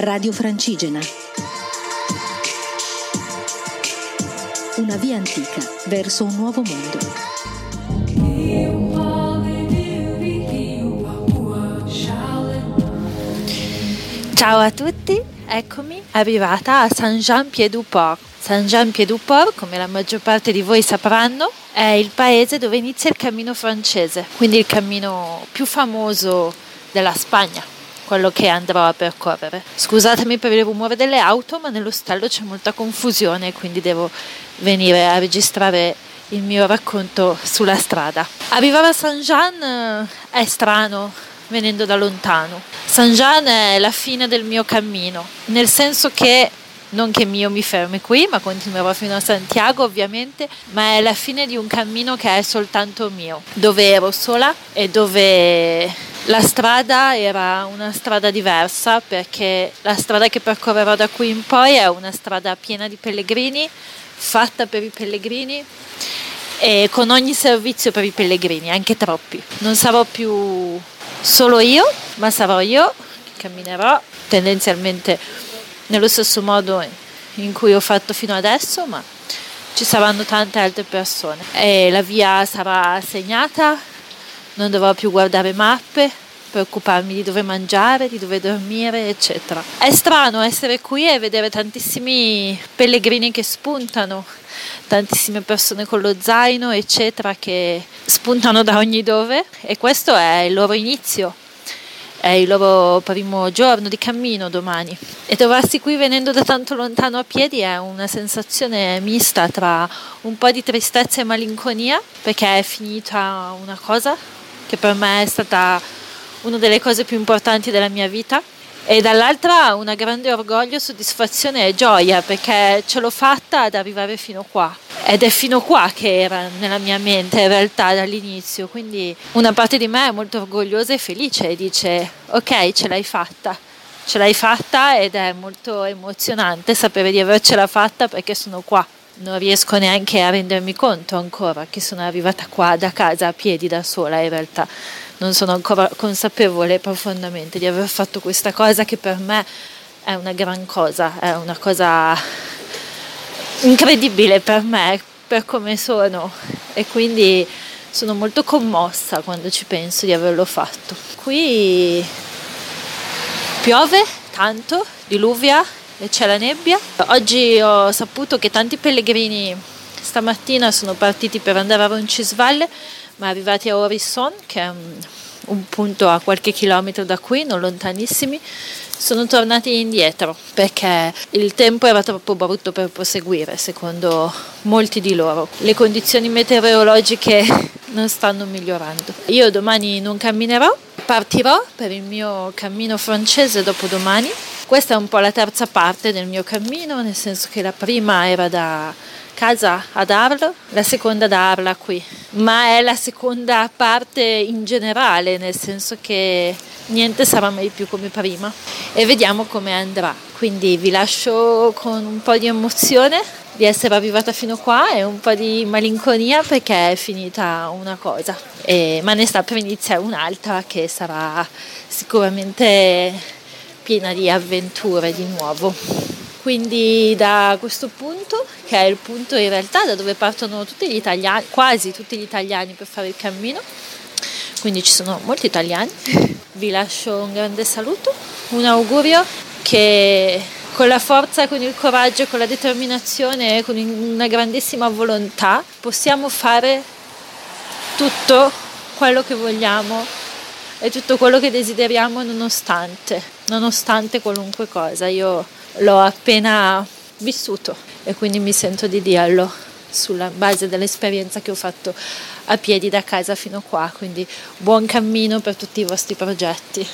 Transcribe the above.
Radio Francigena. Una via antica verso un nuovo mondo. Ciao a tutti, eccomi arrivata a Saint-Jean-Pied-du-Port. Saint-Jean-Pied-du-Port, come la maggior parte di voi sapranno, è il paese dove inizia il cammino francese, quindi il cammino più famoso della Spagna, quello che andrò a percorrere. Scusatemi per il rumore delle auto, ma nell'ostello c'è molta confusione, quindi devo venire a registrare il mio racconto sulla strada. Arrivare a Saint-Jean eh, è strano venendo da lontano. Saint-Jean è la fine del mio cammino, nel senso che non che io mi fermi qui, ma continuerò fino a Santiago ovviamente, ma è la fine di un cammino che è soltanto mio, dove ero sola e dove la strada era una strada diversa perché la strada che percorrerò da qui in poi è una strada piena di pellegrini, fatta per i pellegrini e con ogni servizio per i pellegrini, anche troppi. Non sarò più solo io, ma sarò io che camminerò tendenzialmente nello stesso modo in cui ho fatto fino adesso, ma ci saranno tante altre persone. E la via sarà segnata, non dovrò più guardare mappe, preoccuparmi di dove mangiare, di dove dormire, eccetera. È strano essere qui e vedere tantissimi pellegrini che spuntano, tantissime persone con lo zaino, eccetera, che spuntano da ogni dove e questo è il loro inizio. È il loro primo giorno di cammino domani e trovarsi qui venendo da tanto lontano a piedi è una sensazione mista tra un po' di tristezza e malinconia perché è finita una cosa che per me è stata una delle cose più importanti della mia vita. E dall'altra una grande orgoglio, soddisfazione e gioia perché ce l'ho fatta ad arrivare fino qua. Ed è fino qua che era nella mia mente in realtà dall'inizio. Quindi una parte di me è molto orgogliosa e felice e dice ok ce l'hai fatta. Ce l'hai fatta ed è molto emozionante sapere di avercela fatta perché sono qua non riesco neanche a rendermi conto ancora che sono arrivata qua da casa a piedi da sola in realtà non sono ancora consapevole profondamente di aver fatto questa cosa che per me è una gran cosa, è una cosa incredibile per me, per come sono e quindi sono molto commossa quando ci penso di averlo fatto. Qui piove tanto, diluvia c'è la nebbia. Oggi ho saputo che tanti pellegrini stamattina sono partiti per andare a Roncisvalle ma arrivati a Orisson, che è un, un punto a qualche chilometro da qui, non lontanissimi, sono tornati indietro perché il tempo era troppo brutto per proseguire, secondo molti di loro. Le condizioni meteorologiche non stanno migliorando. Io domani non camminerò, partirò per il mio cammino francese dopodomani. Questa è un po' la terza parte del mio cammino, nel senso che la prima era da casa ad Arles, la seconda da Arles qui, ma è la seconda parte in generale, nel senso che niente sarà mai più come prima. E vediamo come andrà. Quindi vi lascio con un po' di emozione di essere arrivata fino qua e un po' di malinconia perché è finita una cosa, e, ma ne sta per iniziare un'altra che sarà sicuramente piena di avventure di nuovo. Quindi da questo punto, che è il punto in realtà da dove partono tutti gli italiani, quasi tutti gli italiani per fare il cammino, quindi ci sono molti italiani, vi lascio un grande saluto, un augurio che con la forza, con il coraggio, con la determinazione, con una grandissima volontà possiamo fare tutto quello che vogliamo e tutto quello che desideriamo nonostante, nonostante qualunque cosa. Io l'ho appena vissuto e quindi mi sento di dirlo sulla base dell'esperienza che ho fatto a piedi da casa fino qua, quindi buon cammino per tutti i vostri progetti.